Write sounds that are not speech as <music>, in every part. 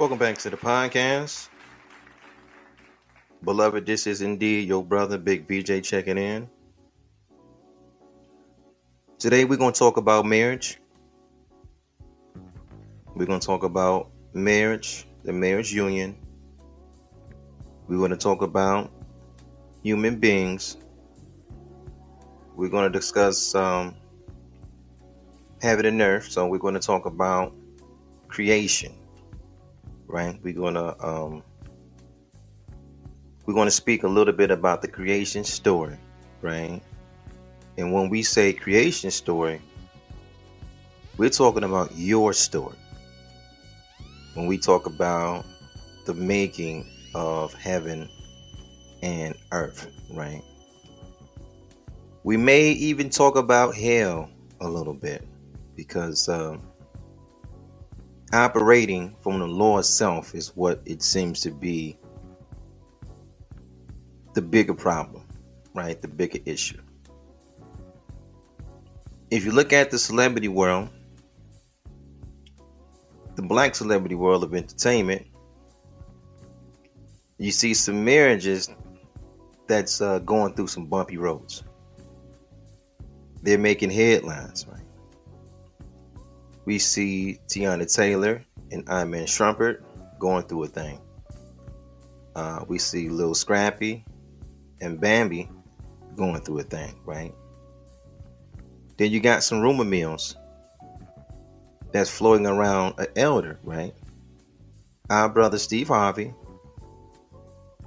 Welcome back to the podcast. Beloved, this is indeed your brother, Big BJ, checking in. Today, we're going to talk about marriage. We're going to talk about marriage, the marriage union. We're going to talk about human beings. We're going to discuss um, heaven and earth. So, we're going to talk about creation, right? We're to um, we're to speak a little bit about the creation story, right? And when we say creation story, we're talking about your story. When we talk about the making of heaven and earth, right? We may even talk about hell a little bit because um, operating from the law itself is what it seems to be the bigger problem, right? The bigger issue. If you look at the celebrity world, the black celebrity world of entertainment, you see some marriages that's uh, going through some bumpy roads. They're making headlines, right? We see Teyana Taylor and Iman Shumpert going through a thing. Uh, we see Lil Scrappy and Bambi going through a thing, right? Then you got some rumor mills that's floating around an elder, right? Our brother Steve Harvey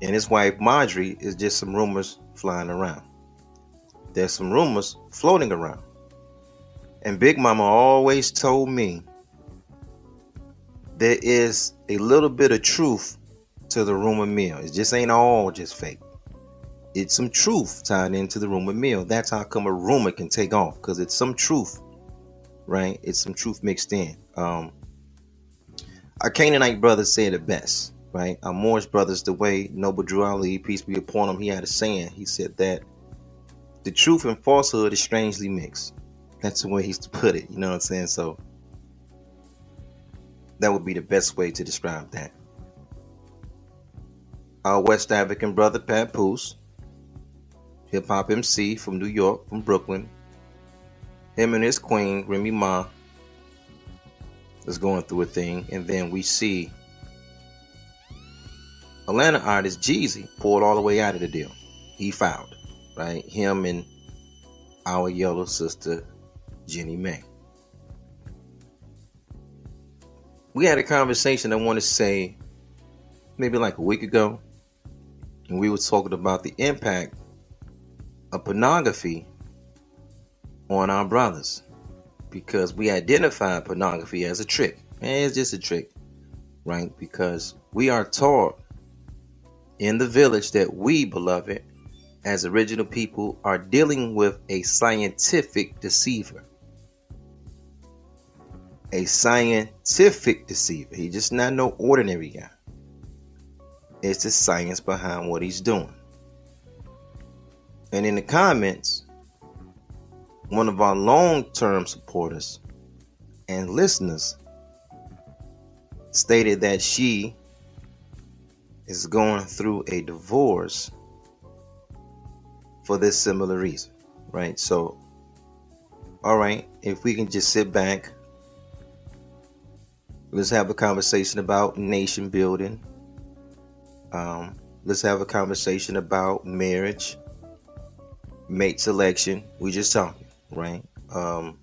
and his wife Marjorie is just some rumors flying around. There's some rumors floating around. And Big Mama always told me there is a little bit of truth to the rumor mill. It just ain't all just fake it's some truth tied into the rumor mill. That's how come a rumor can take off because it's some truth, right? It's some truth mixed in. Um, our Canaanite brothers said it best, right? Our Moorish brothers, the way Noble Drew Ali, peace be upon him, he had a saying. He said that the truth and falsehood is strangely mixed. That's the way he's to put it. You know what I'm saying? So that would be the best way to describe that. Our West African brother Papoose, hip hop MC from New York, from Brooklyn. Him and his queen, Remy Ma, is going through a thing. And then we see Atlanta artist Jeezy pulled all the way out of the deal. He filed, right? Him and our yellow sister, Jeannie Mai. We had a conversation I want to say maybe like a week ago, and we were talking about the impact of pornography on our brothers because we identify pornography as a trick. And it's just a trick, right? Because we are taught in the village that we, beloved, as original people, are dealing with a scientific deceiver. A scientific deceiver. He's just not no ordinary guy. It's the science behind what he's doing. And in the comments, one of our long term supporters and listeners stated that she is going through a divorce for this similar reason, right? So, all right, if we can just sit back, let's have a conversation about nation building. Um, let's have a conversation about marriage mate selection. We just talking, right? Um,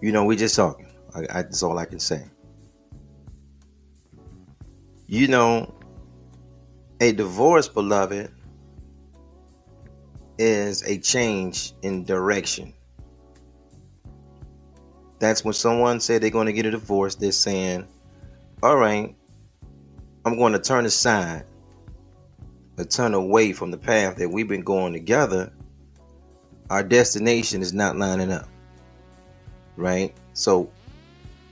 you know, we just talking. I, I, that's all I can say. You know, a divorce, beloved, is a change in direction. That's when someone said they're going to get a divorce, they're saying, All right, I'm going to turn aside a turn away from the path that we've been going together, our destination is not lining up. Right? So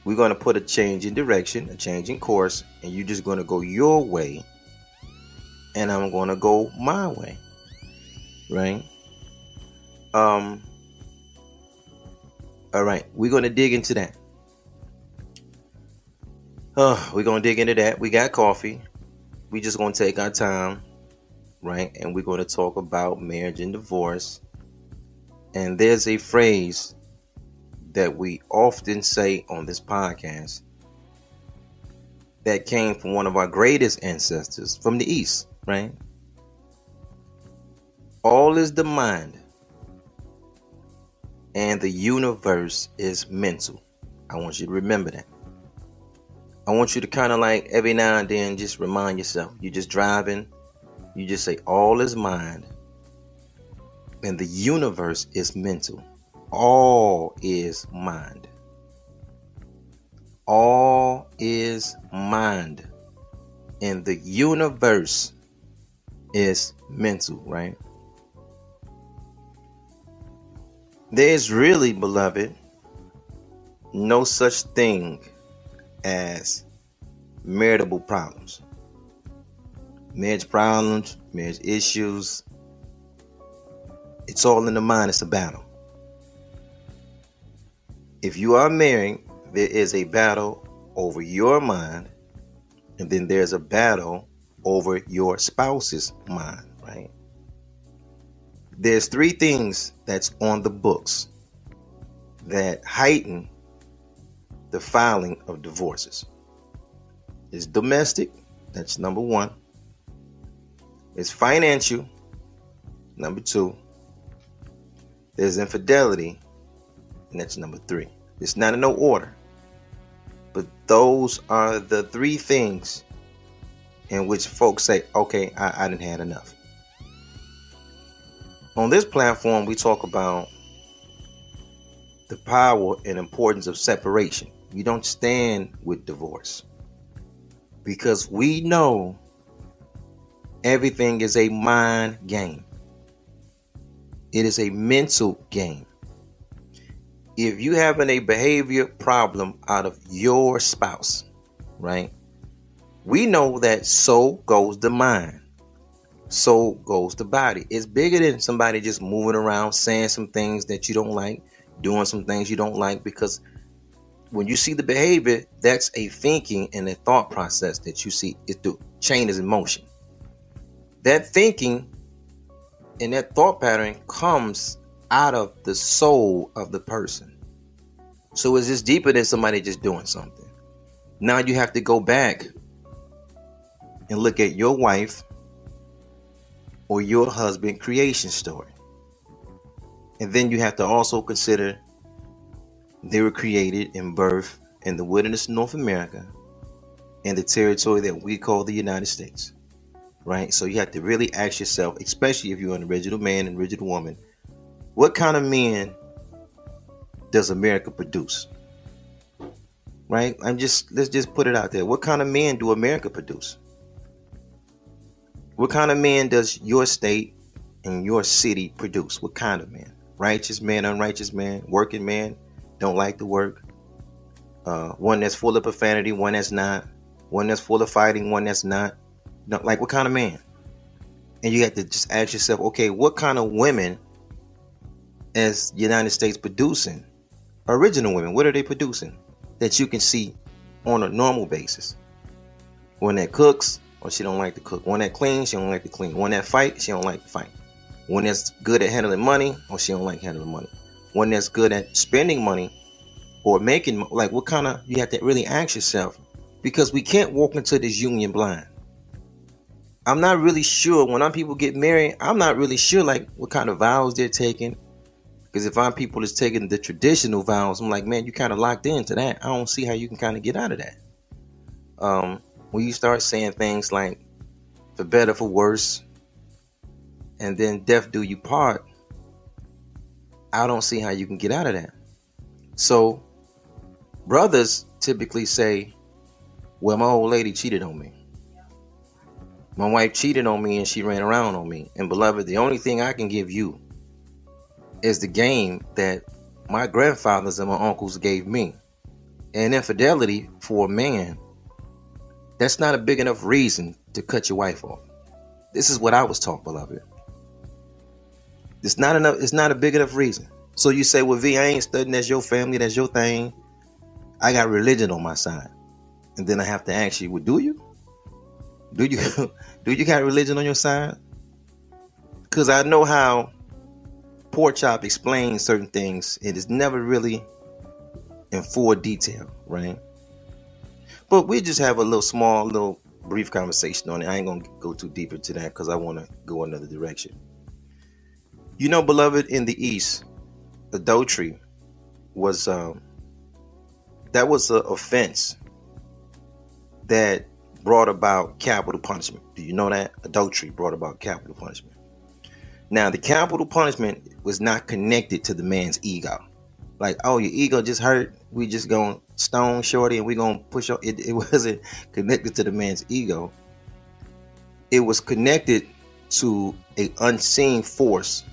we're going to put a change in direction, a change in course, and you're just going to go your way, and I'm going to go my way. Right? Um, all right, we're going to dig into that. Uh, we're gonna dig into that. We got coffee. We just gonna take our time, right? And we're gonna talk about marriage and divorce. And there's a phrase that we often say on this podcast that came from one of our greatest ancestors from the East, right? All is the mind, and the universe is mental. I want you to remember that. I want you to kind of like every now and then just remind yourself. You're just driving, you just say, All is mind, and the universe is mental. All is mind. All is mind. And the universe is mental, right? There is really, beloved, no such thing as maritable problems. Marriage problems, marriage issues, it's all in the mind, it's a battle. If you are married, there is a battle over your mind, and then there's a battle over your spouse's mind? There's three things that's on the books that heighten the filing of divorces. It's domestic, that's number one. It's financial, number two. There's infidelity, and that's number three. It's not in no order, but those are the three things in which folks say, okay, I, I didn't had enough. On this platform, we talk about the power and importance of separation. We don't stand with divorce because we know everything is a mind game. It is a mental game. If you having a behavior problem out of your spouse, right? We know that so goes the mind. So goes the body. It's bigger than somebody just moving around saying some things that you don't like, doing some things you don't like because when you see the behavior, that's a thinking and a thought process that you see. It the chain is in motion. That thinking and that thought pattern comes out of the soul of the person. So it's just deeper than somebody just doing something. Now you have to go back and look at your wife or your husband creation story. And then you have to also consider they were created in birth in the wilderness of North America in the territory that we call the United States right? So you have to really ask yourself, especially if you're an original man and original woman, what kind of men does America produce? Right? I'm just let's just put it out there. What kind of men do America produce? What kind of men does your state and your city produce? What kind of man? Righteous man, unrighteous man, working man, don't like to work. Uh, one that's full of profanity, one that's not. One that's full of fighting, one that's not like what kind of man? And you have to just ask yourself, okay, what kind of women is the United States producing? Original women, what are they producing that you can see on a normal basis? One that cooks, or she don't like to cook. One that cleans, she don't like to clean. One that fight, she don't like to fight. One that's good at handling money, or she don't like handling money. One that's good at spending money or making like what kind of you have to really ask yourself because we can't walk into this union blind. I'm not really sure when our people get married. I'm not really sure like what kind of vows they're taking. Because if our people is taking the traditional vows, I'm like, man, you kind of locked into that. I don't see how you can kind of get out of that. Um, when you start saying things like, for better, for worse, and then death do you part, I don't see how you can get out of that. So, brothers typically say, well, my old lady cheated on me. My wife cheated on me and she ran around on me. And beloved, the only thing I can give you is the game that my grandfathers and my uncles gave me. And infidelity for a man, that's not a big enough reason to cut your wife off. This is what I was taught, beloved. It's not enough, it's not a big enough reason. So you say, well, V, I ain't studying, that's your family, that's your thing. I got religion on my side. And then I have to ask you, well, do you? Do you <laughs> do you got religion on your side? Because I know how Pork Chop explains certain things. It is never really in full detail, right? But we just have a little small, little brief conversation on it. I ain't gonna go too deep into that because I want to go another direction. You know, beloved, in the East, adultery was um, that was an offense that brought about capital punishment. Do you know that adultery brought about capital punishment? Now, the capital punishment was not connected to the man's ego. Like, oh, your ego just hurt. We just gonna stone shorty and we gonna push on. It, it <laughs> wasn't connected to the man's ego. It was connected to a unseen force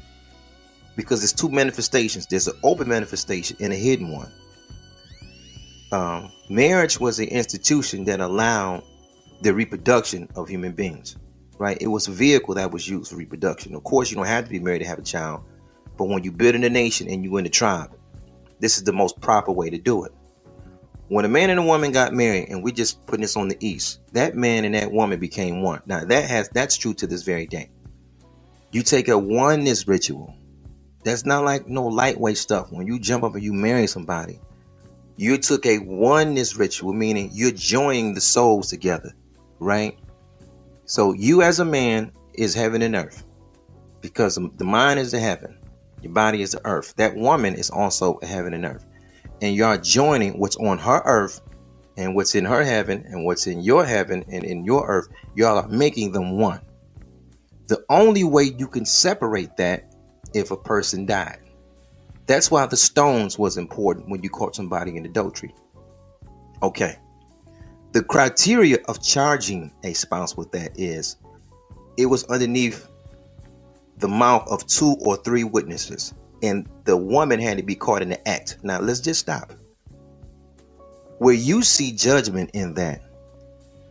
because there's two manifestations. There's an open manifestation and a hidden one. Um, marriage was an institution that allowed the reproduction of human beings, right? It was a vehicle that was used for reproduction. Of course, you don't have to be married to have a child, but when you build in a nation and you in a tribe, this is the most proper way to do it. When a man and a woman got married, and we just putting this on the east, that man and that woman became one. Now that has that's true to this very day. You take a oneness ritual. That's not like no lightweight stuff. When you jump up and you marry somebody, you took a oneness ritual, meaning you're joining the souls together, right? So you as a man is heaven and earth because the mind is the heaven, your body is the earth. That woman is also a heaven and earth and are joining what's on her earth and what's in her heaven and what's in your heaven and in your earth, y'all are making them one. The only way you can separate that if a person died. That's why the stones was important when you caught somebody in adultery. Okay. The criteria of charging a spouse with that is it was underneath the mouth of two or three witnesses and the woman had to be caught in the act. Now let's just stop. Where you see judgment in that,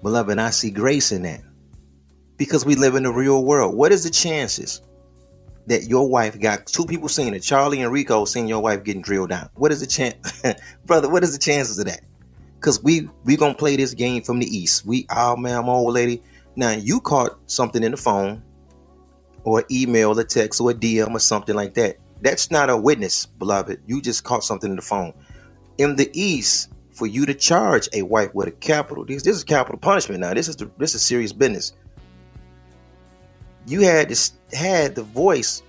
beloved, I see grace in that. Because we live in the real world. What is the chances that your wife got two people seeing it, Charlie and Rico seeing your wife getting drilled down? What is the chance, <laughs> brother? What is the chances of that? Because we we gonna play this game from the east. We oh man, I'm old lady. Now you caught something in the phone, or email, a text, or a DM, or something like that. That's not a witness, beloved. You just caught something in the phone. In the East, for you to charge a wife with a capital, this, this is capital punishment now. This is the, this is serious business. You had this had the voice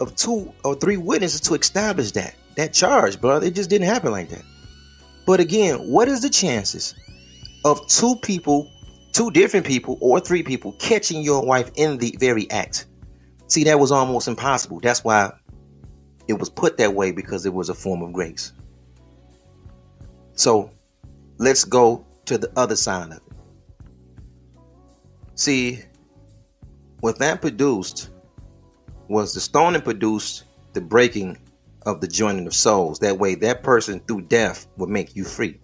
of two or three witnesses to establish that that charge, brother. It just didn't happen like that. But again, what is the chances of two people, two different people, or three people catching your wife in the very act? See, that was almost impossible. That's why it was put that way because it was a form of grace. So let's go to the other side of it. See, what that produced was the stoning produced the breaking of the joining of souls. That way, that person through death would make you free.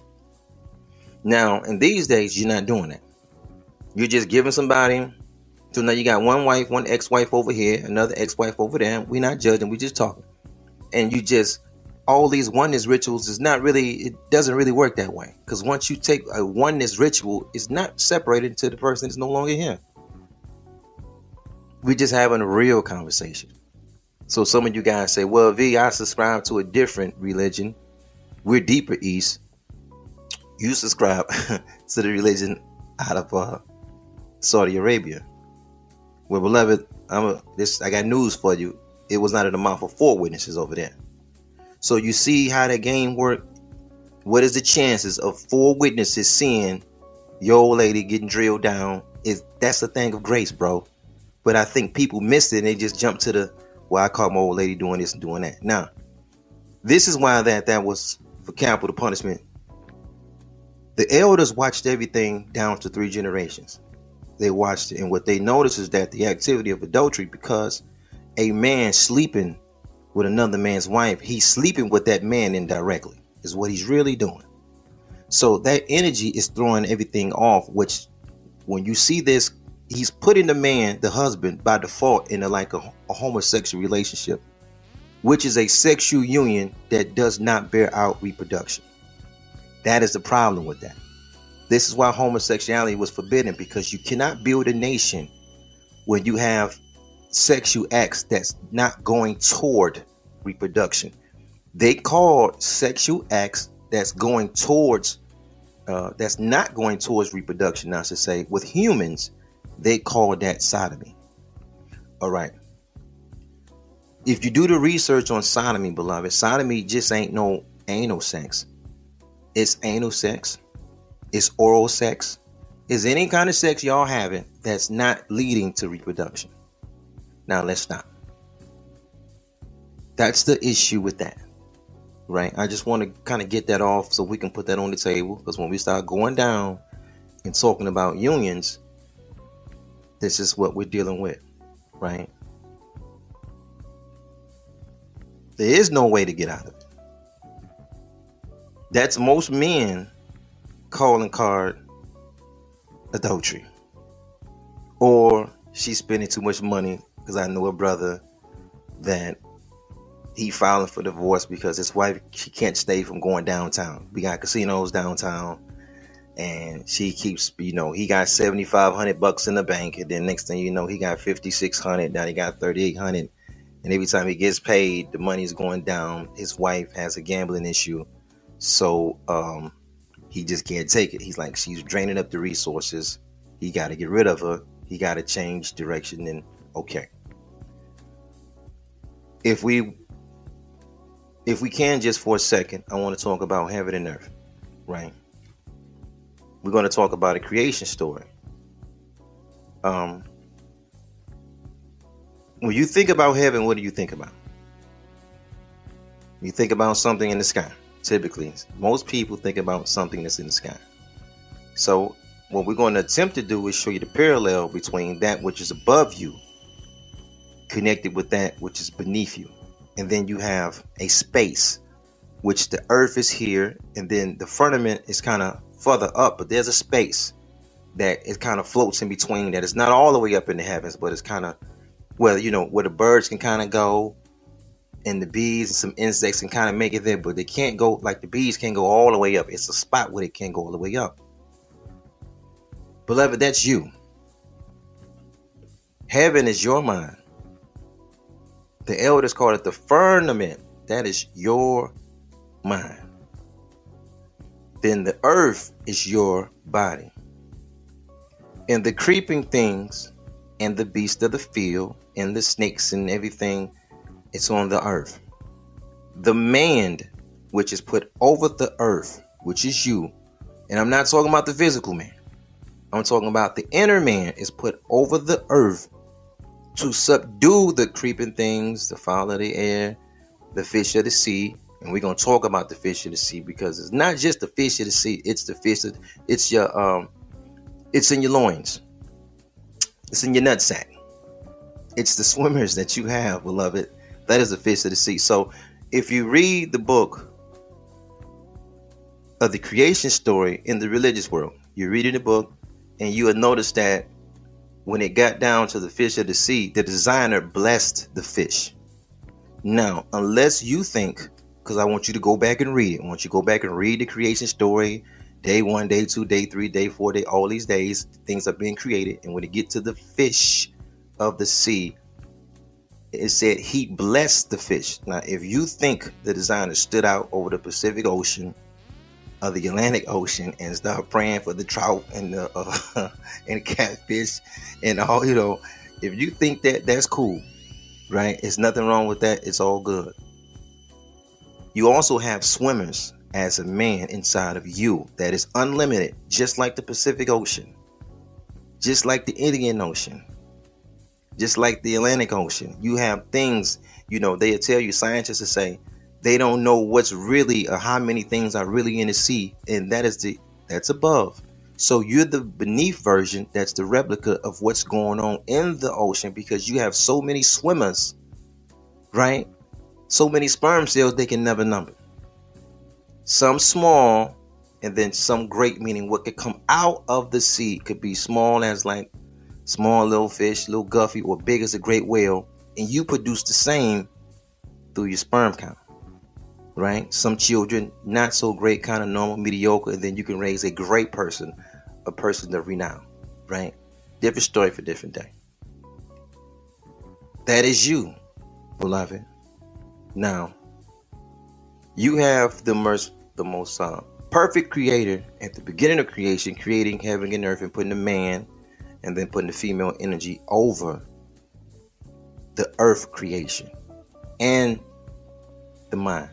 Now, in these days, you're not doing that. You're just giving somebody. So now you got one wife, one ex-wife over here, another ex-wife over there. We're not judging. We're just talking. And you just all these oneness rituals is not really it doesn't really work that way. Because once you take a oneness ritual it's not separated to the person that's no longer here. We're just having a real conversation. So some of you guys say well v i subscribe to a different religion. We're deeper east. You subscribe <laughs> to the religion out of uh, saudi arabia well beloved i'm a, this i got news for you it was not an amount for four witnesses over there. So you see how that game worked? What is the chances of four witnesses seeing your old lady getting drilled down? Is that's a thing of grace, bro. But I think people missed it and they just jumped to the well, I caught my old lady doing this and doing that. Now, this is why that that was for capital punishment. The elders watched everything down to three generations. They watched it, and what they noticed is that the activity of adultery, because a man sleeping with another man's wife, he's sleeping with that man indirectly, is what he's really doing. So that energy is throwing everything off, which when you see this, he's putting the man, the husband, by default in a, like a, a homosexual relationship, which is a sexual union that does not bear out reproduction. That is the problem with that. This is why homosexuality was forbidden because you cannot build a nation when you have sexual acts that's not going toward reproduction. They call sexual acts that's going towards uh, that's not going towards reproduction, I should say, with humans, they call that sodomy. All right. If you do the research on sodomy, beloved, sodomy just ain't no anal sex. It's anal sex. It's oral sex. It's any kind of sex y'all having that's not leading to reproduction. Now let's stop. That's the issue with that. Right? I just want to kind of get that off so we can put that on the table because when we start going down and talking about unions, this is what we're dealing with, right? There is no way to get out of it. That's most men calling card adultery. Or she's spending too much money because I know a brother that he filing for divorce because his wife she can't stay from going downtown. We got casinos downtown, and she keeps you know he got seventy five hundred bucks in the bank, and then next thing you know he got fifty six hundred. Now he got thirty eight hundred, and every time he gets paid, the money's going down. His wife has a gambling issue, so um, he just can't take it. He's like she's draining up the resources. He got to get rid of her. He got to change direction. And okay, if we if we can just for a second, I want to talk about heaven and earth, right? We're going to talk about a creation story. Um, when you think about heaven, what do you think about? You think about something in the sky. Typically, most people think about something that's in the sky. So, what we're going to attempt to do is show you the parallel between that which is above you, connected with that which is beneath you and then you have a space which the earth is here and then the firmament is kind of further up but there's a space that it kind of floats in between that it's not all the way up in the heavens but it's kind of well you know where the birds can kind of go and the bees and some insects can kind of make it there but they can't go like the bees can't go all the way up it's a spot where they can't go all the way up beloved that's you heaven is your mind the elders call it the firmament. That is your mind. Then the earth is your body. And the creeping things and the beasts of the field and the snakes and everything, it's on the earth. The man which is put over the earth, which is you, and I'm not talking about the physical man. I'm talking about the inner man is put over the earth to subdue the creeping things, the fowl of the air, the fish of the sea. And we're gonna talk about the fish of the sea because it's not just the fish of the sea, it's the fish that it's your um it's in your loins. It's in your nutsack. It's the swimmers that you have, beloved. That is the fish of the sea. So if you read the book of the creation story in the religious world, you're reading the book and you will notice that when it got down to the fish of the sea, the designer blessed the fish. Now, unless you think, because I want you to go back and read it, I want you to go back and read the creation story, day one, day two, day three, day four, day all these days, things are being created. And when it get to the fish of the sea, it said he blessed the fish. Now, if you think the designer stood out over the Pacific Ocean of the Atlantic Ocean and start praying for the trout and the uh, <laughs> and catfish and all you know. If you think that that's cool, right? It's nothing wrong with that. It's all good. You also have swimmers as a man inside of you that is unlimited, just like the Pacific Ocean, just like the Indian Ocean, just like the Atlantic Ocean. You have things, you know, they tell you, scientists say, they don't know what's really or how many things are really in the sea and that is the that's above so you're the beneath version that's the replica of what's going on in the ocean because you have so many swimmers right so many sperm cells they can never number some small and then some great meaning what could come out of the sea could be small as like small little fish little guppy or big as a great whale and you produce the same through your sperm count right? Some children, not so great, kind of normal, mediocre, and then you can raise a great person, a person of renown, right? Different story for different day. That is you, beloved. Now, you have the most, the most uh, perfect creator at the beginning of creation, creating heaven and earth and putting the man and then putting the female energy over the earth creation and the mind,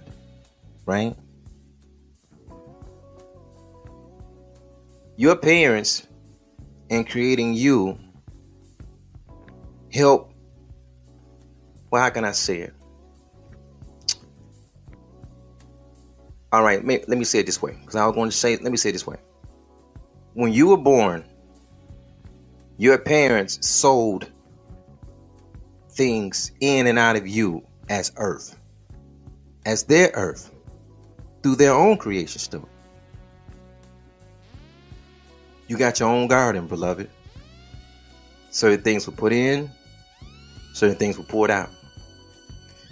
right? Your parents in creating you help. Well, how can I say it? All right, let me say it this way because I was going to say, let me say it this way. When you were born, your parents sold things in and out of you as earth, as their earth, through their own creation story. You got your own garden, beloved. Certain things were put in, certain things were poured out.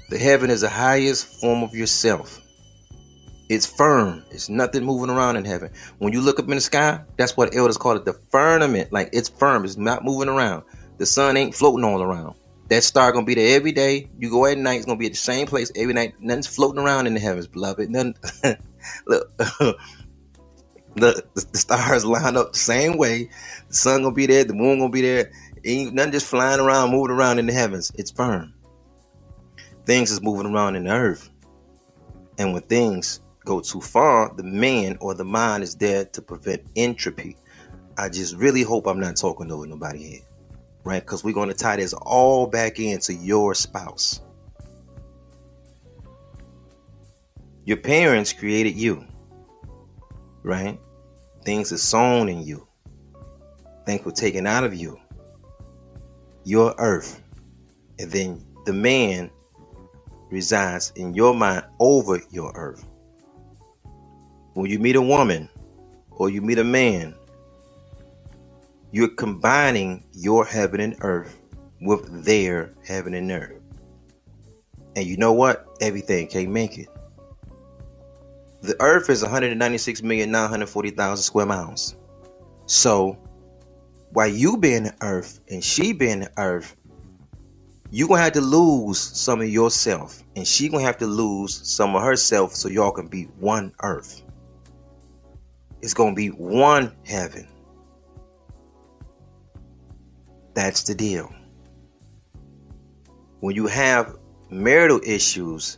The heaven is the highest form of yourself. It's firm. It's nothing moving around in heaven. When you look up in the sky, that's what elders call it the firmament. Like it's firm. It's not moving around. The sun ain't floating all around. That star gonna be there every day. You go at night, it's gonna be at the same place every night. Nothing's floating around in the heavens, beloved. Nothing. <laughs> look, <laughs> the, stars line up the same way. The sun gonna be there. The moon gonna be there. Ain't nothing just flying around, moving around in the heavens. It's firm. Things is moving around in the earth, and when things go too far, the man or the mind is there to prevent entropy. I just really hope I'm not talking over nobody here, right? Because we're going to tie this all back into your spouse. Your parents created you, right? Things are sown in you, things were taken out of you, your earth, and then the man resides in your mind over your earth. When you meet a woman or you meet a man, you're combining your heaven and earth with their heaven and earth. And you know what? Everything can't make it. The earth is 196,940,000 square miles. So, while you being the earth and she being the earth, you're gonna have to lose some of yourself, and she gonna have to lose some of herself so y'all can be one earth. It's going to be one heaven. That's the deal. When you have marital issues,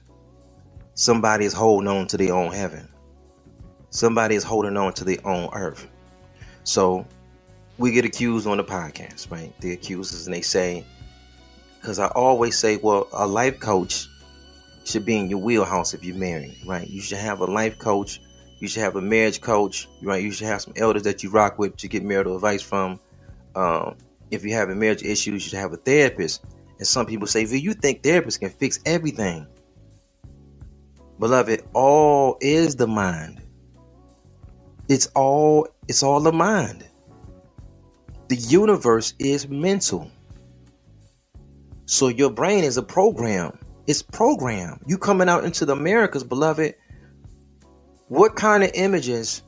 somebody is holding on to their own heaven. Somebody is holding on to their own earth. So we get accused on the podcast, right? The accusers, and they say, because I always say, well, a life coach should be in your wheelhouse if you're married, right? You should have a life coach you should have a marriage coach, right? You should have some elders that you rock with to get marital advice from. Um, if you have a marriage issue, you should have a therapist. And some people say, "V, you think therapists can fix everything?" Beloved, all is the mind. It's all it's all the mind. The universe is mental. So your brain is a program. It's program. You coming out into the Americas, beloved, what kind of images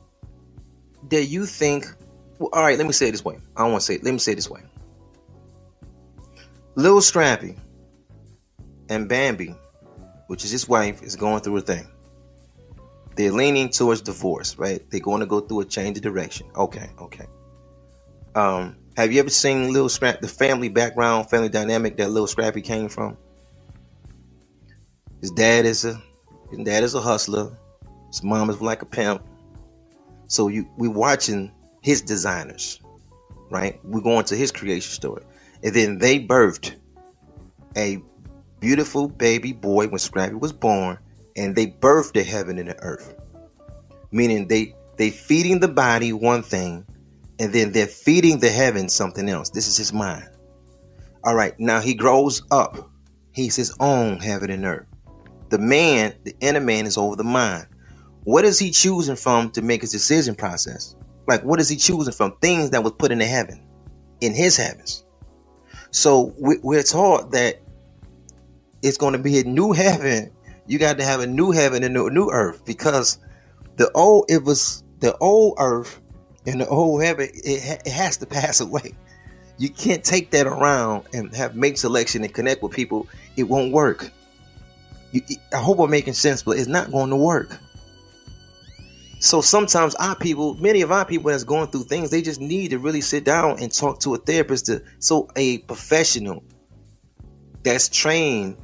do you think? Well, all right, let me say it this way. I don't want to say it. Let me say it this way. Little Scrappy and Bambi, which is his wife, is going through a thing. They're leaning towards divorce, right? They're going to go through a change of direction. Okay, okay. Um, have you ever seen Little Scrappy, the family background, family dynamic that Little Scrappy came from? His dad is a his dad is a hustler. His mom is like a pimp. So you we watching his designers, right? We're going to his creation story. And then they birthed a beautiful baby boy when Scrappy was born, and they birthed the heaven and the earth. Meaning they they feeding the body one thing, and then they're feeding the heaven something else. This is his mind. All right, now he grows up. He's his own heaven and earth. The man, the inner man, is over the mind. What is he choosing from to make his decision process? Like, what is he choosing from? Things that was put into heaven, in his heavens. So we're taught that it's going to be a new <laughs> heaven. You got to have a new heaven and a new earth because the old it was the old earth and the old heaven it, it has to <laughs> pass away. You can't take that around and have make selection and connect with people. It won't work. You, I hope I'm making sense, but it's not going to work. So sometimes our people, many of our people that's going through things, they just need to really sit down and talk to a therapist to so a professional that's trained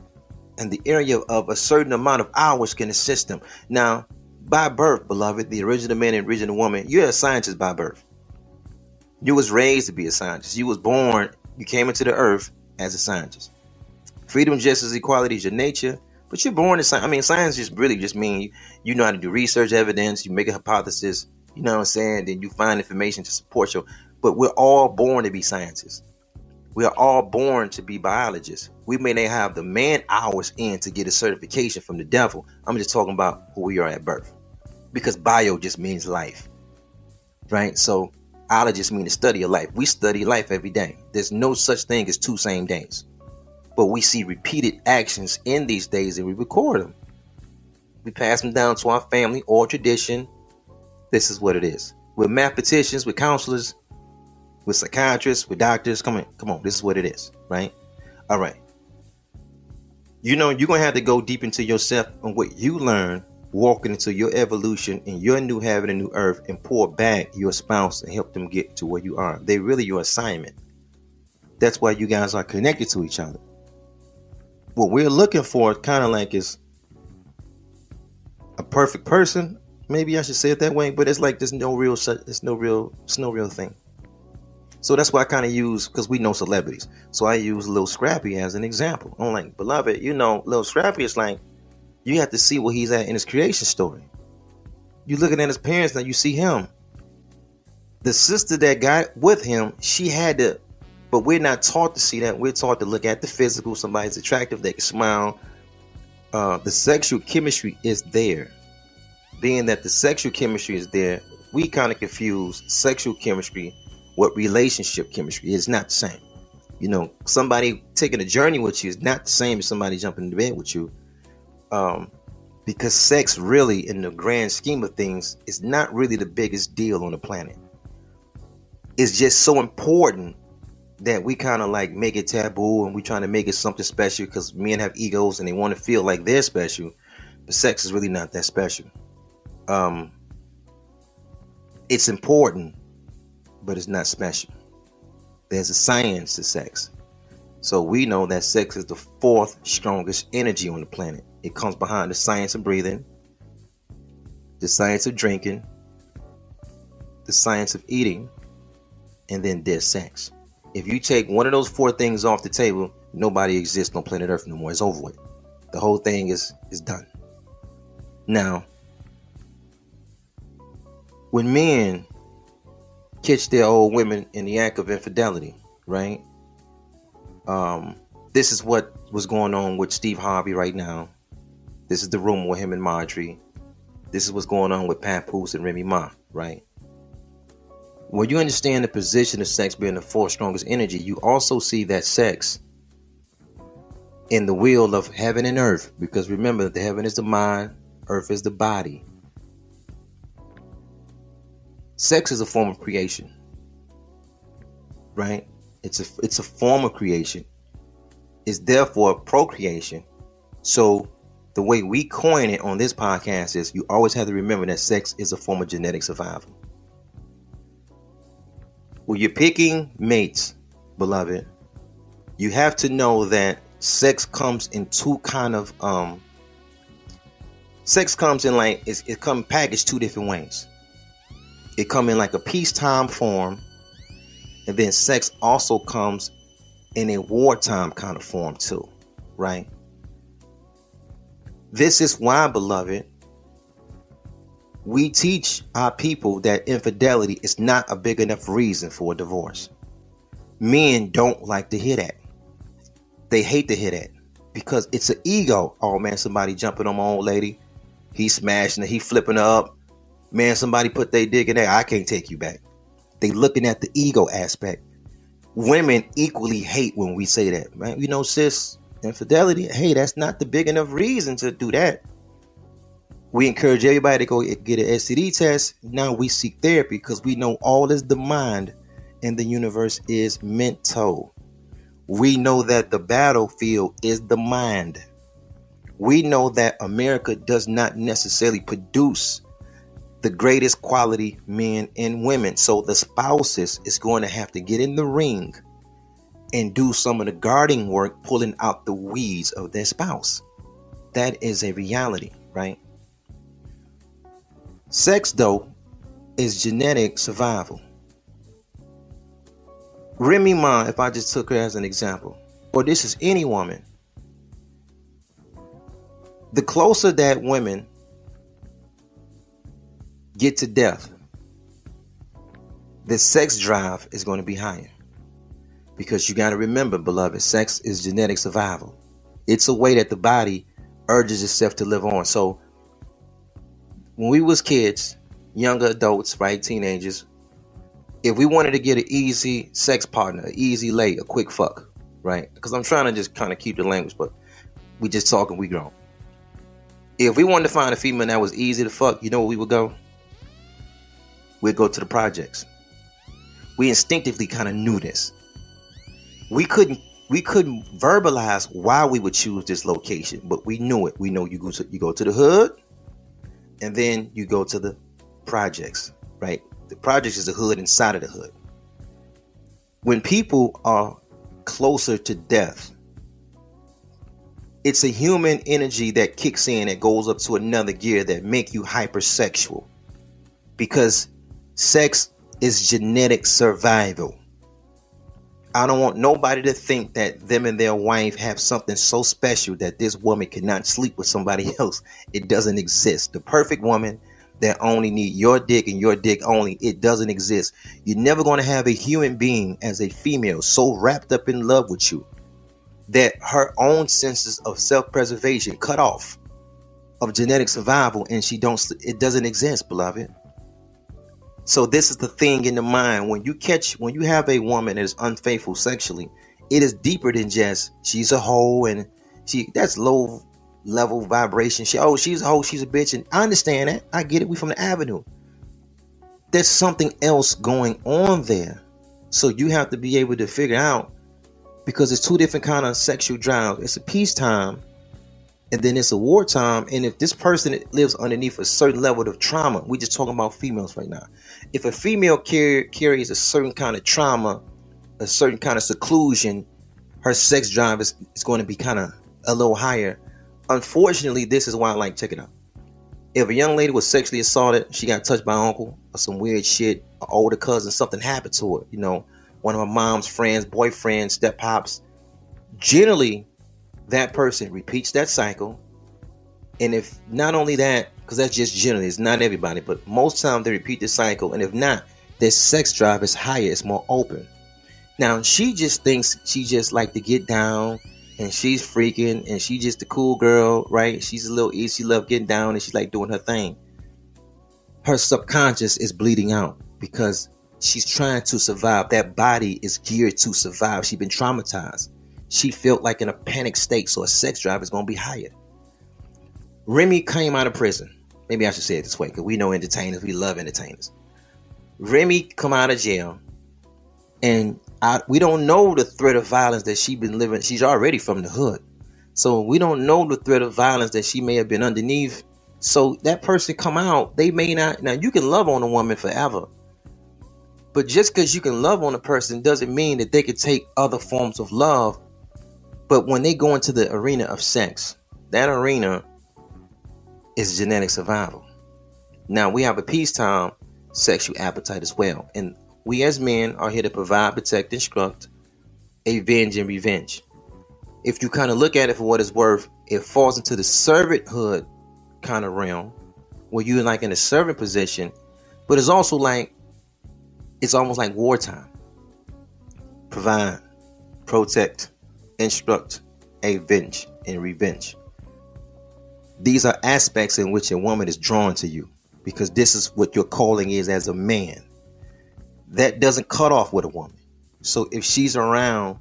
in the area of a certain amount of hours can assist them. Now, by birth, beloved, the original man and original woman, you're a scientist by birth. You was raised to be a scientist. You was born, you came into the earth as a scientist. Freedom, justice, equality is your nature. But you're born in science. I mean, science just really just mean you know how to do research, evidence. You make a hypothesis. You know what I'm saying? Then you find information to support you. But we're all born to be scientists. We are all born to be biologists. We may not have the man hours in to get a certification from the devil. I'm just talking about who we are at birth, because bio just means life, right? So ologists mean the study of life. We study life every day. There's no such thing as two same days but we see repeated actions in these days and we record them. We pass them down to our family or tradition. This is what it is. With mathematicians, with counselors, with psychiatrists, with doctors. Come on, come on. This is what it is, right? All right. You know, you're gonna have to go deep into yourself and what you learn walking into your evolution in your new heaven and new earth and pour back your spouse and help them get to where you are. They really your assignment. That's why you guys are connected to each other what we're looking for kind of like is a perfect person. Maybe I should say it that way, but it's like there's no real it's no real it's no real thing. So that's why I kind of use because we know celebrities. So I use Lil Scrappy as an example. I'm like, beloved, you know, Lil Scrappy is like you have to see where he's at in his creation story. You looking at his parents now, you see him. The sister that got with him, she had to but we're not taught to see that. We're taught to look at the physical. Somebody's attractive, they can smile. Uh, the sexual chemistry is there. Being that the sexual chemistry is there, we kind of confuse sexual chemistry with relationship chemistry. It's not the same. You know, somebody taking a journey with you is not the same as somebody jumping into bed with you. Um, because sex, really, in the grand scheme of things, is not really the biggest deal on the planet. It's just so important that we kind of like make it taboo and we trying to make it something special because men have egos and they want to feel like they're special but sex is really not that special. Um it's important but it's not special. There's a science to sex. So we know that sex is the fourth strongest energy on the planet. It comes behind the science of breathing the science of drinking the science of eating and then there's sex if you take one of those four things off the table, nobody exists on planet Earth no more. It's over with. The whole thing is is done. Now, when men catch their old women in the act of infidelity, right? Um, this is what was going on with Steve Harvey right now. This is the rumor with him and Marjorie. This is what's going on with Papoose and Remy Ma, right? When you understand the position of sex being the fourth strongest energy, you also see that sex in the wheel of heaven and earth. Because remember, that the heaven is the mind, earth is the body. Sex is a form of creation, right? It's a it's a form of creation. It's therefore procreation. So the way we coin it on this podcast is you always have to remember that sex is a form of genetic survival. When you're picking mates, beloved, you have to know that sex comes in two kind of um sex comes in like it's, it come packaged two different ways. It come in like a peacetime form, and then sex also comes in a wartime kind of form too, right? This is why, beloved, we teach our people that infidelity is not a big enough reason for a divorce. Men don't like to hear that. They hate to hear that because it's an ego. Oh man, somebody jumping on my old lady. He smashing it. He flipping her up. Man, somebody put their dick in there. I can't take you back. They looking at the ego aspect. Women equally hate when we say that, man. You know, sis, infidelity, hey, that's not the big enough reason to do that. We encourage everybody to go get an STD test. Now we seek therapy because we know all is the mind and the universe is mental. We know that the battlefield is the mind. We know that America does not necessarily produce the greatest quality men and women. So the spouses is going to have to get in the ring and do some of the guarding work, pulling out the weeds of their spouse. That is a reality, right? Sex, though, is genetic survival. Remy Ma, if I just took her as an example, or this is any woman, the closer that women get to death, the sex drive is going to be higher. Because you got to remember, beloved, sex is genetic survival. It's a way that the body urges itself to live on. So when we was kids, younger adults, right, teenagers, if we wanted to get an easy sex partner, easy lay, a quick fuck, right? Because I'm trying to just kind of keep the language, but we just talking, we grown. If we wanted to find a female that was easy to fuck, you know where we would go? We'd go to the projects. We instinctively kind of knew this we couldn't we couldn't verbalize why we would choose this location, but we knew it. We know you go to you go to the hood, and then you go to the projects, right? The projects is the hood inside of the hood. When people are closer to death, it's a human energy that kicks in that goes up to another gear that make you hypersexual. Because sex is genetic survival. I don't want nobody to think that them and their wife have something so special that this woman cannot sleep with somebody <laughs> else. It doesn't exist. The perfect woman that only need your dick and your dick only, it doesn't exist. You're never going to have a human being as a female so wrapped up in love with you that her own senses of self-preservation cut off of genetic survival and she don't it doesn't exist, beloved. So this is the thing in the mind when you catch when you have a woman that is unfaithful sexually, it is deeper than just she's a hoe and she that's low level vibration. She oh she's a hoe, she's a bitch, and I understand that. I get it. We from the avenue. There's something else going on there. So you have to be able to figure out because it's two different kind of sexual drive. It's a peacetime and then it's a wartime. And if this person lives underneath a certain level of trauma, we just talking about females right now. If a female carries a certain kind of trauma, a certain kind of seclusion, her sex drive is, is going to be kind of a little higher. Unfortunately, this is why I like check it out. If a young lady was sexually assaulted, she got touched by uncle or some weird shit, or older cousin, something happened to her, you know, one of her mom's friends, boyfriends, step pops. Generally, that person repeats that cycle. And if not only that, because that's just generally, it's not everybody, but most times they repeat the cycle. And if not, their sex drive is higher, it's more open. Now she just thinks she just like to get down and she's freaking and she just a cool girl, right? She's a little easy, she love getting down and she's like doing her thing. Her subconscious is bleeding out because she's trying to survive. That body is geared to survive. She's been traumatized she felt like in a panic state, so a sex drive is going to be higher. Remy came out of prison. Maybe I should say it this way, because we know entertainers, we love entertainers. Remy come out of jail, and I, we don't know the threat of violence that she's been living. She's already from the hood, so we don't know the threat of violence that she may have been underneath. So that person come out, they may not. Now you can love on a woman forever, but just because you can love on a person doesn't mean that they could take other forms of love but when they go into the arena of sex, that arena is genetic survival. Now we have a peacetime sexual appetite as well. And we as men are here to provide, protect, instruct, avenge, and revenge. If you kind of look at it for what it's worth, it falls into the servanthood kind of realm where you're like in a servant position, but it's also like it's almost like wartime. Provide, protect, instruct, avenge, and revenge. These are aspects in which a woman is drawn to you because this is what your calling is as a man. That doesn't cut off with a woman. So if she's around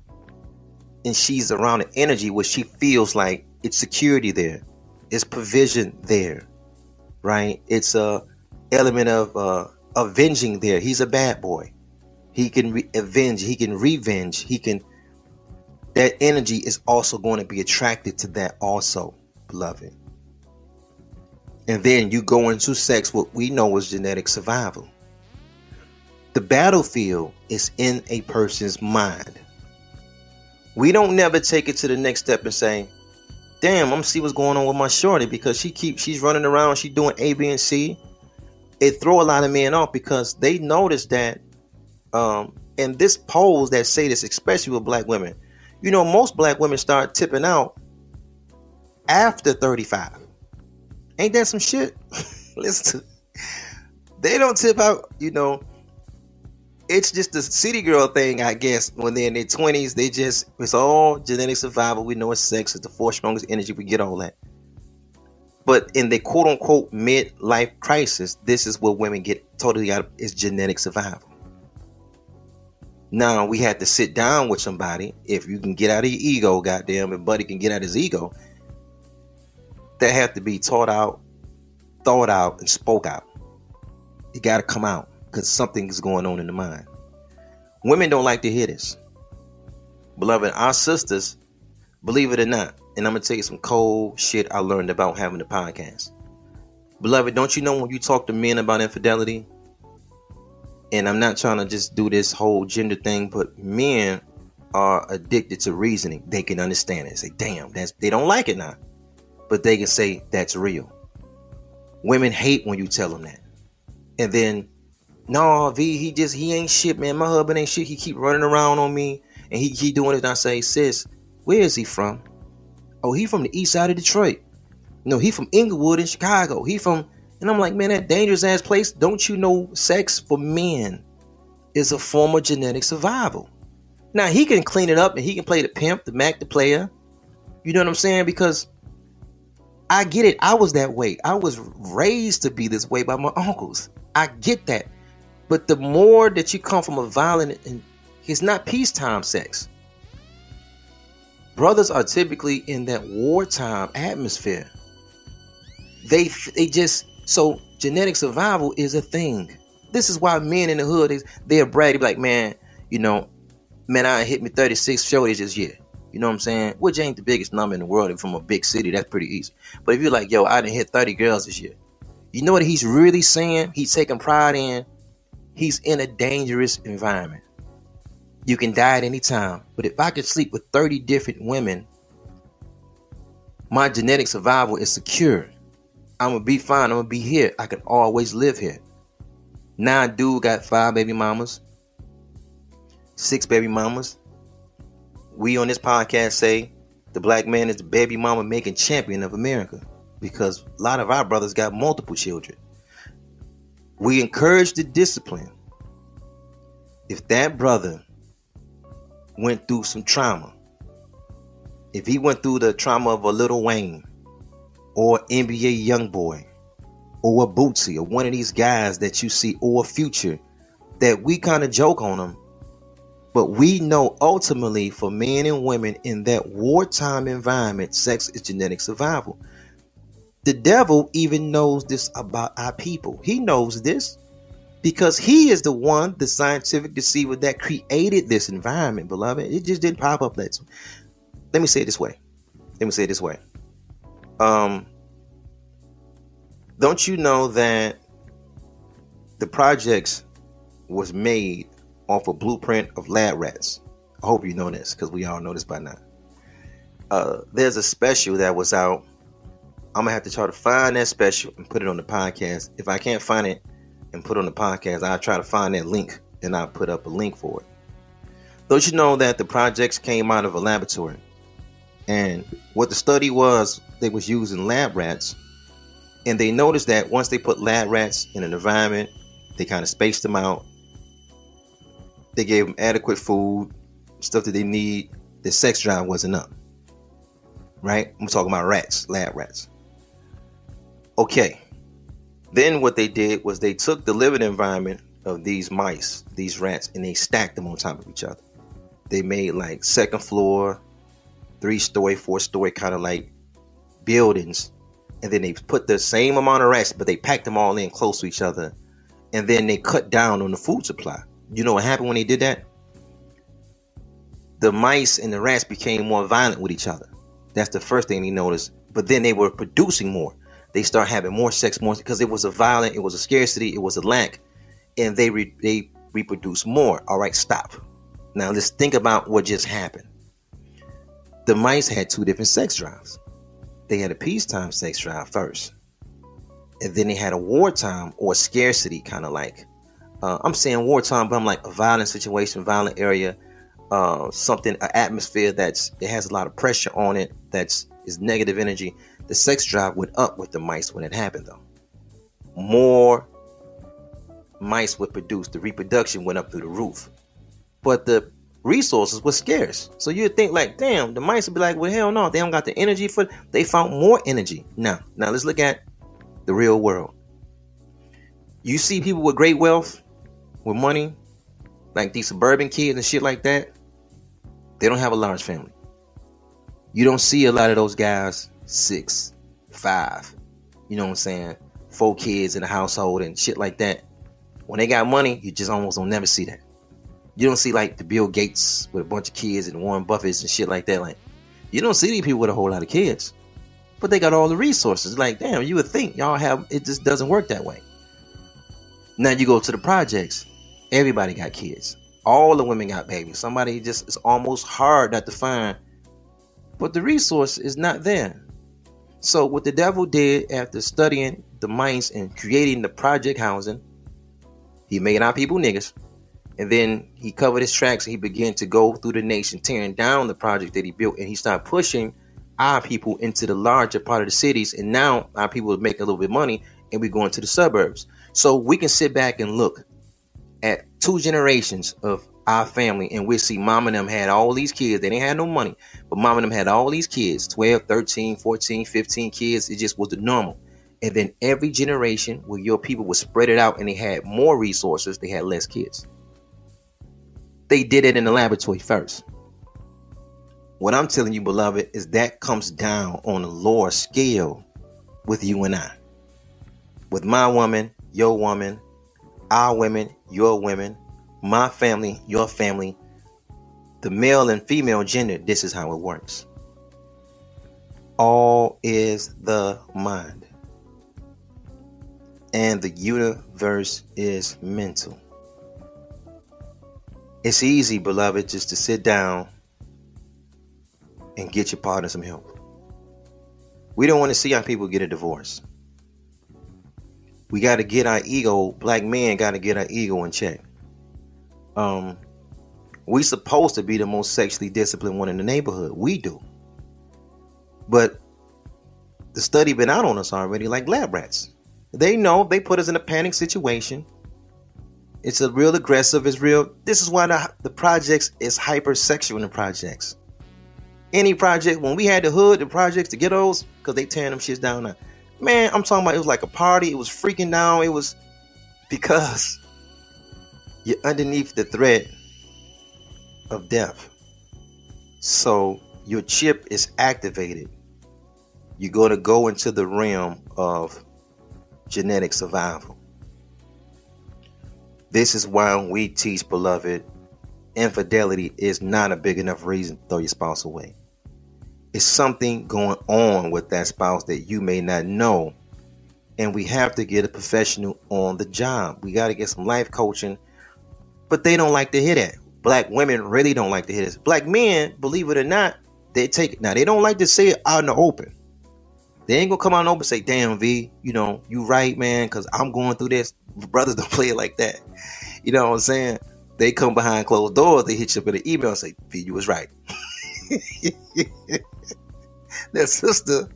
and she's around an energy where she feels like it's security there, it's provision there, right? It's a element of uh, avenging there. He's a bad boy. He can re- avenge. He can revenge. He can. That energy is also going to be attracted to that, also, beloved. And then you go into sex, what we know is genetic survival. The battlefield is in a person's mind. We don't never take it to the next step and say, damn, I'm gonna see what's going on with my shorty because she keeps she's running around, she's doing A, B, and C. It throw a lot of men off because they notice that um and this polls that say this, especially with black women, you know, most black women start tipping out after 35. Ain't that some shit? <laughs> Listen they don't tip out, you know, it's just the city girl thing, I guess. When they're in their twenties, they just it's all genetic survival. We know it's sex, it's the fourth strongest energy. We get all that. But in the quote unquote midlife crisis, this is where women get totally out of is genetic survival. Now we had to sit down with somebody. If you can get out of your ego, goddamn, and Buddy can get out of his ego, that have to be taught out, thought out, and spoke out. You got to come out because something is going on in the mind. Women don't like to hear this. Beloved, our sisters, believe it or not, and I'm going to tell you some cold shit I learned about having a podcast. Beloved, don't you know when you talk to men about infidelity? And I'm not trying to just do this whole gender thing, but men are addicted to reasoning. They can understand it. Say, damn, that's they don't like it now. But they can say that's real. Women hate when you tell them that. And then no, V, he just he ain't shit, man. My husband ain't shit. He keep running around on me, and he keep doing it. And I say, sis, where is he from? Oh, he from the east side of Detroit. No, he from Englewood in Chicago. He from, and I'm like, man, that dangerous ass place. Don't you know sex for men is a form of genetic survival? Now he can clean it up and he can play the pimp, the Mac, the player. You know what I'm saying? Because I get it. I was that way. I was raised to be this way by my uncles. I get that. But the more that you come from a violent and it's not peacetime sex. Brothers are typically in that wartime atmosphere. They they just so genetic survival is a thing. This is why men in the hood is they're braggy like, man, you know, man, I hit me 36 shorties this year. You know what I'm saying? Which ain't the biggest number in the world. If from a big city, that's pretty easy. But if you're like, yo, I didn't hit 30 girls this year, you know what he's really saying? He's taking pride in he's in a dangerous environment. You can die at any time. But if I could sleep with 30 different women, my genetic survival is secure. I'm gonna be fine. I'm gonna be here. I can always live here. Now, dude got five baby mamas, six baby mamas. We on this podcast say the black man is the baby mama making champion of America because a lot of our brothers got multiple children. We encourage the discipline. If that brother went through some trauma, if he went through the trauma of a Lil Wayne or NBA YoungBoy or a Boosie or one of these guys that you see or Future, that we kind of joke on them, but we know ultimately for men and women in that wartime environment, sex is genetic survival. The devil even knows this about our people. He knows this because he is the one, the scientific deceiver that created this environment, beloved. It just didn't pop up that. Let me say it this way. Let me say it this way. Um, don't you know that the projects was made off a blueprint of lab rats? I hope you know this because we all know this by now. Uh, there's a special that was out I'm gonna have to try to find that special and put it on the podcast. If I can't find it and put on the podcast, I'll try to find that link and I'll put up a link for it. Don't you know that the projects came out of a laboratory? And what the study was, they was using lab rats, and they noticed that once they put lab rats in an environment, they kind of spaced them out. They gave them adequate food, stuff that they need. The sex drive wasn't up. Right? I'm talking about rats, lab rats. Okay. Then what they did was they took the living environment of these mice, these rats, and they stacked them on top of each other. They made like second floor, three story, four story kind of like buildings, and then they put the same amount of rats, but they packed them all in close to each other, and then they cut down on the food supply. You know what happened when they did that? The mice and the rats became more violent with each other. That's the first thing they noticed. But then they were producing more. They start having more sex more because it was a violent, it was a scarcity, it was a lack, and they re- they reproduce more. All right, stop. Now let's think about what just happened. The mice had two different sex drives. They had a peacetime sex drive first, and then they had a wartime or scarcity kind of like. Uh, I'm saying wartime, but I'm like a violent situation, violent area, uh, something, an atmosphere that's it has a lot of pressure on it. That's is negative energy. The sex drive went up with the mice when it happened, though. More mice were produced. The reproduction went up through the roof but the resources were scarce. So you'd think like, damn, the mice would be like, well, hell no, they don't got the energy for. They found more energy. Now, now let's look at the real world. You see people with great wealth, with money, like these suburban kids and shit like that. They don't have a large family. You don't see a lot of those guys six, five. You know what I'm saying? Four kids in a household and shit like that. When they got money, you just almost don't never see that. You don't see like the Bill Gates with a bunch of kids and Warren Buffett's and shit like that. Like, you don't see these people with a whole lot of kids, but they got all the resources. Like, damn, you would think y'all have it. Just doesn't work that way. Now you go to the projects. Everybody got kids. All the women got babies. Somebody just it's almost hard not to find, but the resource is not there. So what the devil did after studying the minds and creating the project housing, he made our people niggas and then he covered his tracks and he began to go through the nation, tearing down the project that he built. And he started pushing our people into the larger part of the cities. And now our people are making a little bit of money and we're going to the suburbs. So we can sit back and look at two generations of our family and we see mom and them had all these kids. They didn't have no money, but mom and them had all these kids 12, 13, 14, 15 kids. It just was the normal. And then every generation where your people were spread it out and they had more resources, they had less kids they did it in the laboratory first. What I'm telling you, beloved, is that comes down on a lower scale with you and I. With my woman, your woman, our women, your women, my family, your family, the male and female gender, this is how it works. All is the mind. And the universe is mental. It's easy, beloved, just to sit down and get your partner some help. We don't want to see our people get a divorce. We got to get our ego, black men got to get our ego in check. Um, we supposed to be the most sexually disciplined one in the neighborhood. We do. But the study been out on us already like lab rats. They know they put us in a panic situation. It's a real aggressive. It's real. This is why the, the projects is hypersexual in the projects. Any project, when we had the hood, the projects, the ghettos, because they tearing them shits down now. Man, I'm talking about it was like a party. It was freaking down. It was because you're underneath the threat of death. So your chip is activated. You're going to go into the realm of genetic survival. This is why we teach, beloved, infidelity is not a big enough reason to throw your spouse away. It's something going on with that spouse that you may not know. And we have to get a professional on the job. We got to get some life coaching. But they don't like to hear that. Black women really don't like to hear this. Black men, believe it or not, they take it. Now, they don't like to say it out in the open. They ain't gonna come and open and say, damn, V, you know, you right, man, because I'm going through this. Brothers <laughs> don't play it like that. You know what I'm saying? They come behind closed doors, they hit you up in an email and say, V, you was right. <laughs> that sister,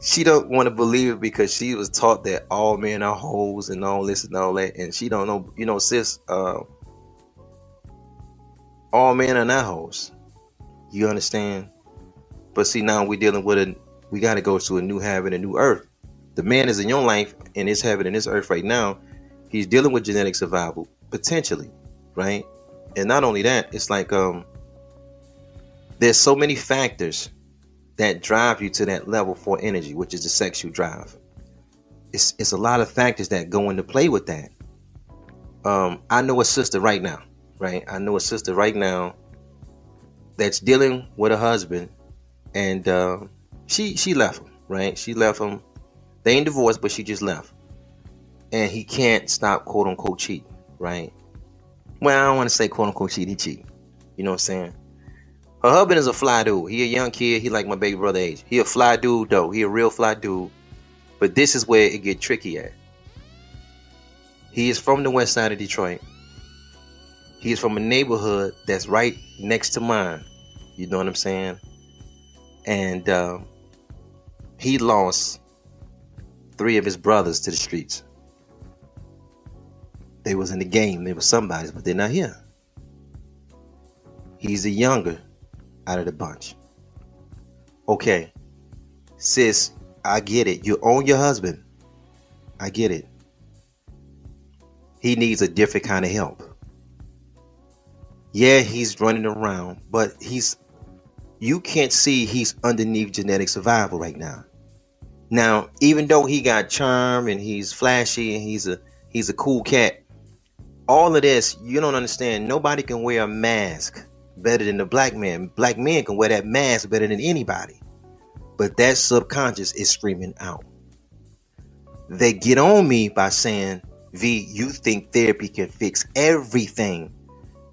she don't want to believe it because she was taught that all men are hoes and all this and all that. And she don't know, you know, sis, uh, all men are not hoes. You understand? But see, now we're dealing with a we got to go to a new heaven, a new earth. The man is in your life in this heaven, in this earth right now. He's dealing with genetic survival, potentially, right? And not only that, it's like um there's so many factors that drive you to that level for energy, which is the sexual drive. It's it's a lot of factors that go into play with that. Um, I know a sister right now, right? I know a sister right now that's dealing with a husband, and uh, she she left him, right? She left him. They ain't divorced, but she just left, and he can't stop quote unquote cheating, right? Well, I don't want to say quote unquote cheat. He cheat. You know what I'm saying? Her husband is a fly dude. He a young kid. He like my baby brother age. He a fly dude though. He a real fly dude. But this is where it get tricky at. He is from the west side of Detroit. He is from a neighborhood that's right next to mine. You know what I'm saying? And uh, he lost three of his brothers to the streets. They was in the game. They were somebody's, but they're not here. He's the younger out of the bunch. Okay, sis, I get it. You own your husband. I get it. He needs a different kind of help. Yeah, he's running around, but he's you can't see he's underneath genetic survival right now. Now, even though he got charm and he's flashy and he's a he's a cool cat, all of this you don't understand. Nobody can wear a mask better than the black man. Black men can wear that mask better than anybody. But that subconscious is screaming out. They get on me by saying, V, you think therapy can fix everything.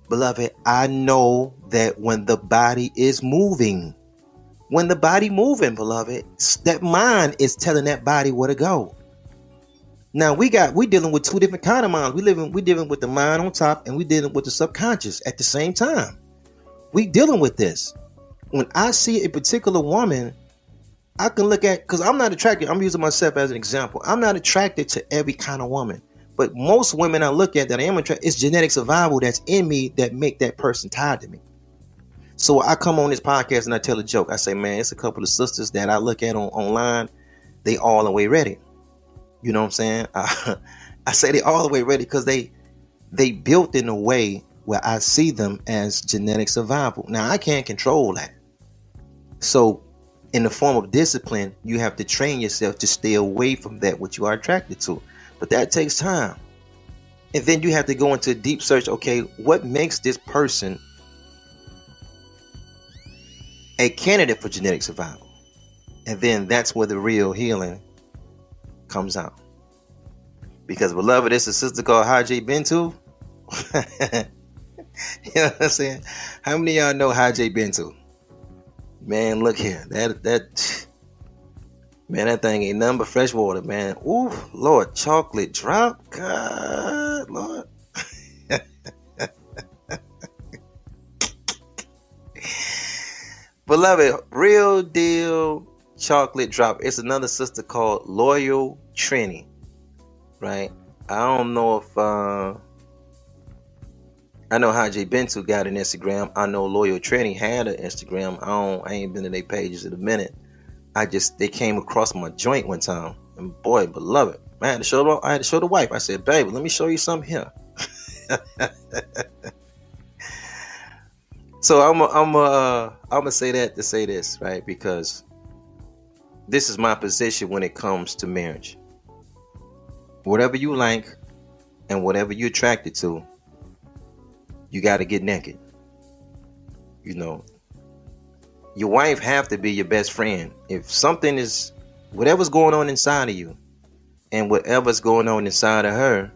Beloved, I know that when the body is moving, when the body moving, beloved, that mind is telling that body where to go. Now we got we dealing with two different kind of minds. We living we dealing with the mind on top and we dealing with the subconscious at the same time we dealing with this. When I see a particular woman, I can look at because I'm not attracted. I'm using myself as an example. I'm not attracted to every kind of woman, but most women I look at that I am attracted, it's genetic survival that's in me that make that person tied to me. So I come on this podcast and I tell a joke. I say, man, it's a couple of sisters that I look at on online. They all the way ready. You know what I'm saying? I, <laughs> I say they all the way ready because they they built in a way where I see them as genetic survival. Now, I can't control that. So, in the form of discipline, you have to train yourself to stay away from that which you are attracted to. But that takes time. And then you have to go into a deep search okay, what makes this person a candidate for genetic survival? And then that's where the real healing comes out. Because, beloved, it's a sister called Haji Bintu. <laughs> you know what I'm saying? How many y'all know Hajj Bento? Man, look here. That that man, that thing ain't nothing but fresh water, man. Ooh, Lord, chocolate drop. God, Lord. <laughs> Beloved, real deal chocolate drop. It's another sister called Loyal Trini. Right? I don't know if uh I know Jay Bentu got an Instagram. I know Loyal Trini had an Instagram. I don't. I ain't been to their pages in a minute. I just they came across my joint one time, and boy, beloved, I had to show. I had to show the wife. I said, "Baby, let me show you something here." <laughs> so I'm a, I'm a, uh, I'm gonna say that to say this right because this is my position when it comes to marriage. Whatever you like and whatever you're attracted to, you got to get naked. You know, your wife have to be your best friend. If something is, whatever's going on inside of you, and whatever's going on inside of her,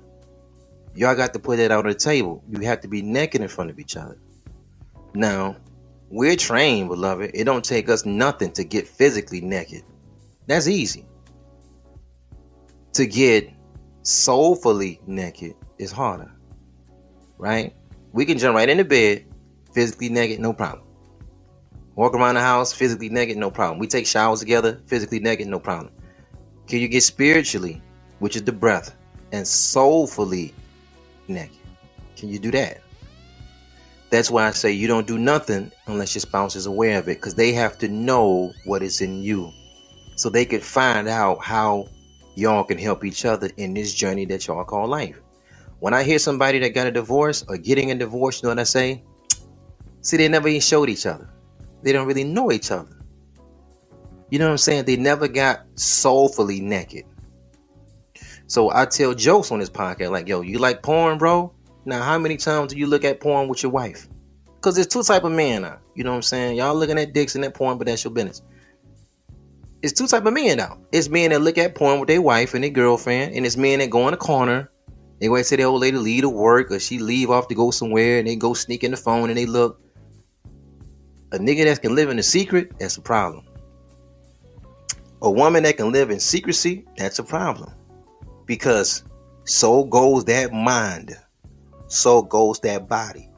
y'all got to put it on the table. You have to be naked in front of each other. Now, we're trained, beloved. It don't take us nothing to get physically naked. That's easy. To get soulfully naked is harder, right? We can jump right into bed, physically naked, no problem. Walk around the house, physically naked, no problem. We take showers together, physically naked, no problem. Can you get spiritually, which is the breath, and soulfully naked? Can you do that? That's why I say you don't do nothing unless your spouse is aware of it, because they have to know what is in you. So they can find out how y'all can help each other in this journey that y'all call life. When I hear somebody that got a divorce or getting a divorce, you know what I say? See, they never even showed each other. They don't really know each other. You know what I'm saying? They never got soulfully naked. So I tell jokes on this podcast, like, yo, you like porn, bro? Now, how many times do you look at porn with your wife? Because there's two type of men now. You know what I'm saying? Y'all looking at dicks and that porn, but that's your business. It's two type of men now. It's men that look at porn with their wife and their girlfriend, and it's men that go in the corner. They wait till the old lady leave to work, or she leave off to go somewhere, and they go sneak in the phone and they look. A nigga that can live in a secret, that's a problem. A woman that can live in secrecy, that's a problem. Because so goes that mind, so goes that body.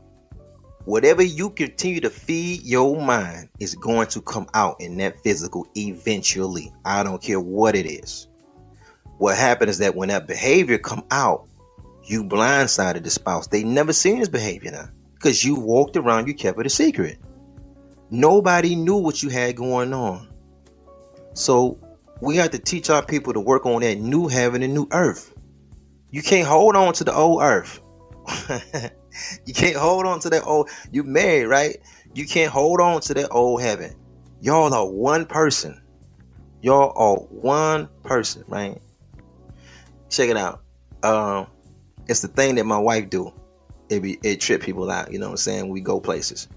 Whatever you continue to feed your mind is going to come out in that physical eventually. I don't care what it is. What happens is that when that behavior come out, you blindsided the spouse. They never seen this behavior now because you walked around, you kept it a secret. Nobody knew what you had going on. So we have to teach our people to work on that new heaven and new earth. You can't hold on to the old earth. <laughs> you can't hold on to that old. You married, right? You can't hold on to that old heaven. Y'all are one person. Y'all are one person, right? Check it out. Um, it's the thing that my wife do. It be it trip people out. You know what I'm saying? We go places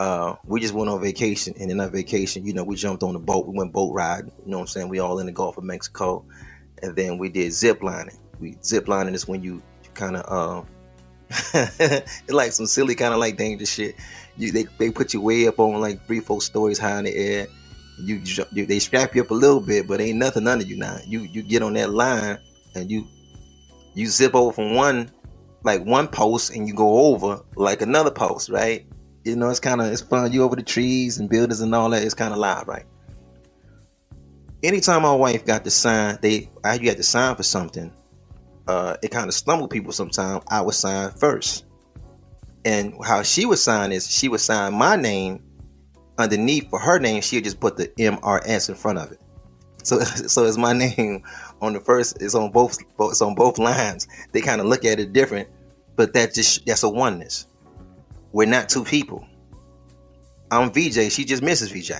uh, we just went on vacation, and in that vacation, you know, we jumped on the boat. We went boat riding. You know what I'm saying? We all in the Gulf of Mexico, and then we did zip lining. We zip lining is when you, you kind of, uh, <laughs> it's like some silly kind of like dangerous shit. You they, they put you way up on like three, four stories high in the air. You, you they strap you up a little bit, but ain't nothing under you now. You you get on that line and you you zip over from one like one post and you go over like another post, right? You know, it's kind of it's fun. You over the trees and buildings and all that. It's kind of live, right? Anytime my wife got to sign, they I you had to sign for something. Uh, it kind of stumbled people sometimes. I would sign first, and how she would sign is she would sign my name underneath for her name. She would just put the MRS in front of it. So, <laughs> so it's my name on the first. It's on both. It's on both lines. They kind of look at it different, but that just that's a oneness. We're not two people. I'm VJ. She just misses VJ.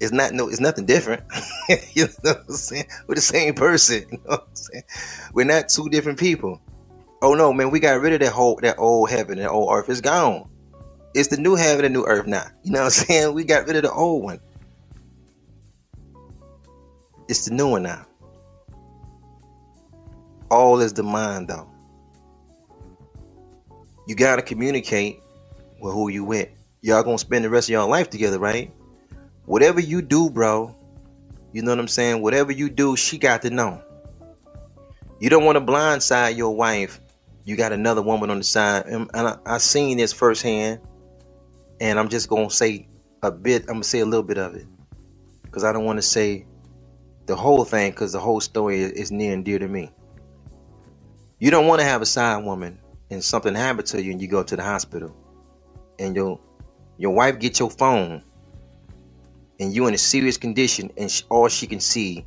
It's not no. It's nothing different. <laughs> you know what I'm saying? We're the same person. <laughs> You know what I'm saying? We're not two different people. Oh no, man. We got rid of that whole that old heaven and old earth. It's gone. It's the new heaven and new earth now. You know what I'm <laughs> saying? We got rid of the old one. It's the new one now. All is the mind, though. You got to communicate with who you with. Y'all gonna spend the rest of your life together, right? Whatever you do, bro, you know what I'm saying? Whatever you do, she got to know. You don't want to blindside your wife. You got another woman on the side. And I, I seen this firsthand. And I'm just gonna say a bit, I'm gonna say a little bit of it. Because I don't want to say the whole thing, because the whole story is near and dear to me. You don't want to have a side woman and something happened to you and you go to the hospital and your your wife gets your phone and you in a serious condition and all she can see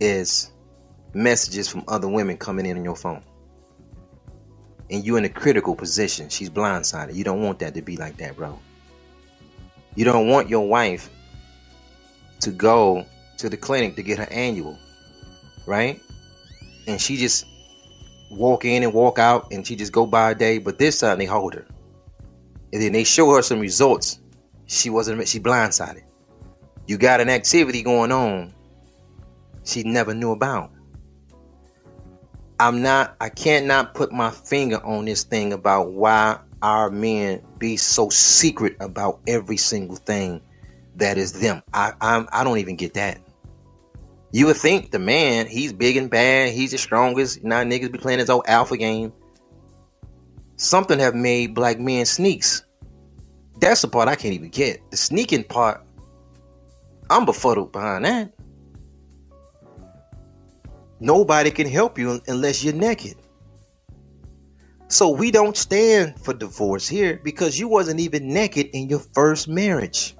is messages from other women coming in on your phone. And you in a critical position. She's blindsided. You don't want that to be like that bro. You don't want your wife to go to the clinic to get her annual right? And she just walk in and walk out and she just go by a day but this time they hold her and then they show her some results. She wasn't she blindsided. You got an activity going on she never knew about. I'm not I can't not put my finger on this thing about why our men be so secret about every single thing that is them. I I'm, I don't even get that. You would think the man, he's big and bad, he's the strongest. Now niggas be playing his old alpha game something have made black men sneaks. That's the part I can't even get. The sneaking part, I'm befuddled behind that. Nobody can help you unless you're naked. So we don't stand for divorce here because you wasn't even naked in your first marriage.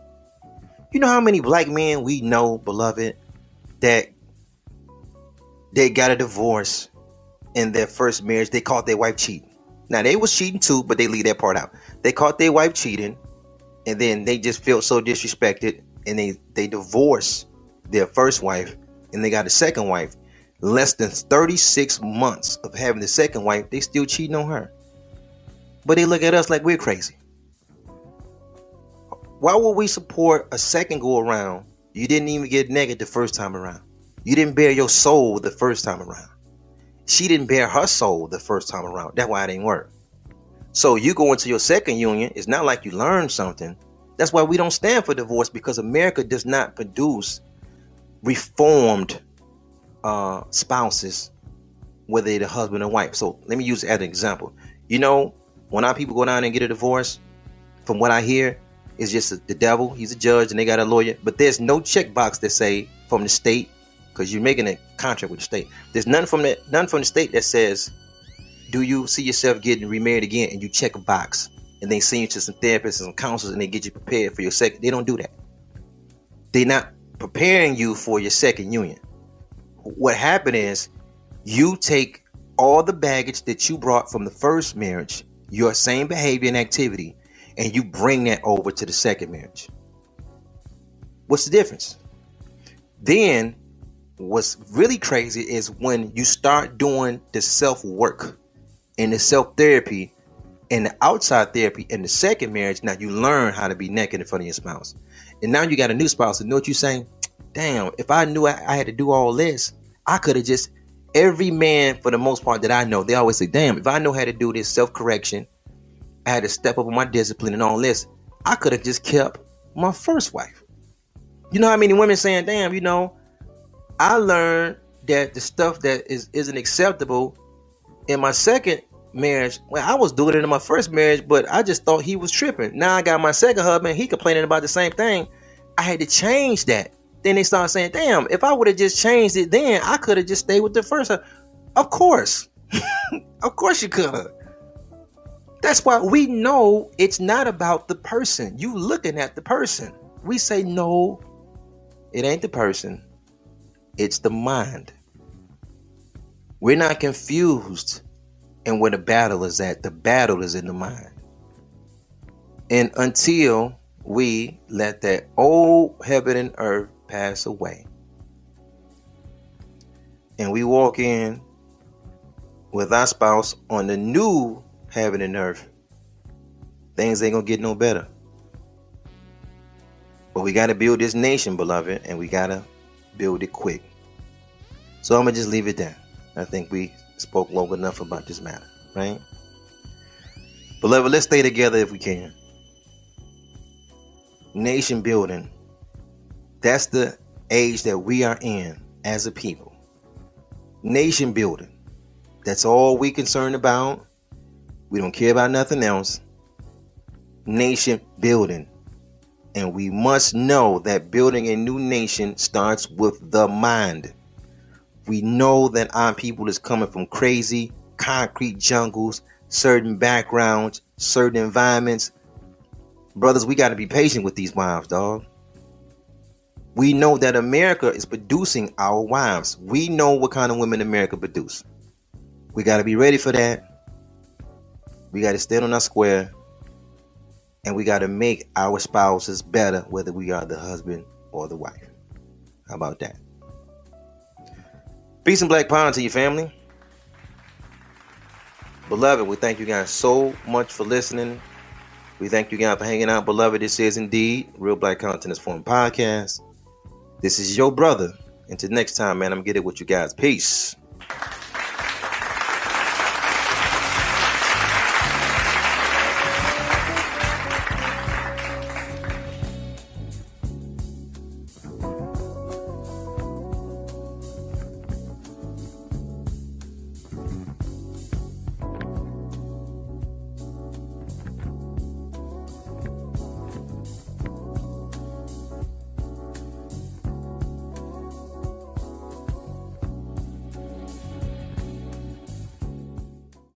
You know how many black men we know, beloved, that they got a divorce in their first marriage. They caught their wife cheating. Now they was cheating too, but they leave that part out. They caught their wife cheating, and then they just felt so disrespected and they they divorce their first wife and they got a second wife. Less than 36 months of having the second wife they still cheating on her. But they look at us like we're crazy. Why would we support a second go around? You didn't even get naked the first time around. You didn't bear your soul the first time around she didn't bear her soul the first time around that's why it didn't work so you go into your second union, it's not like you learned something. That's why we don't stand for divorce because America does not produce reformed uh, spouses, whether they're the husband or wife. So let me use as an example. You know, when our people go down and get a divorce, from what I hear, it's just the devil. He's a judge and they got a lawyer. But there's no checkbox that say from the state, because you're making a contract with the state. There's none from the none from the state that says do you see yourself getting remarried again and you check a box and they send you to some therapists and some counselors and they get you prepared for your second they don't do that. They're not preparing you for your second union. What happened is you take all the baggage that you brought from the first marriage your same behavior and activity and you bring that over to the second marriage. What's the difference? Then what's really crazy is when you start doing the self work and the self therapy and the outside therapy in the second marriage, now you learn how to be naked in front of your spouse. And now you got a new spouse. And know what you're saying? Damn, if I knew I, I had to do all this, I could have just, every man for the most part that I know, they always say, damn, if I know how to do this self correction, I had to step up on my discipline and all this, I could have just kept my first wife. You know how many women saying, damn, you know, I learned that the stuff that is isn't acceptable in my second marriage. Well, I was doing it in my first marriage, but I just thought he was tripping. Now I got my second husband, he complaining about the same thing. I had to change that. Then they started saying, damn, if I would have just changed it then, I could have just stayed with the first. Of course. <laughs> of course you could. That's why we know it's not about the person. You looking at the person. We say, no, it ain't the person. It's the mind. We're not confused and where the battle is at. The battle is in the mind. And until we let that old heaven and earth pass away, and we walk in with our spouse on the new heaven and earth, things ain't gonna get no better. But we gotta build this nation, beloved, and we gotta build it quick. So I'm gonna just leave it there. I think we spoke long enough about this matter, right? Beloved, let's stay together if we can. Nation building. That's the age that we are in as a people. Nation building. That's all we concerned about. We don't care about nothing else. Nation building. And we must know that building a new nation starts with the mind. We know that our people is coming from crazy concrete jungles, certain backgrounds, certain environments. Brothers, we got to be patient with these wives, dog. We know that America is producing our wives. We know what kind of women America produce. We got to be ready for that. We got to stand on our square. And we got to make our spouses better, whether we are the husband or the wife. How about that? Peace and black power to your family. Beloved, we thank you guys so much for listening. We thank you guys for hanging out. Beloved, this is indeed Real Black Conscious Forum Podcast. This is your brother. Until next time, man, I'm getting it with you guys. Peace.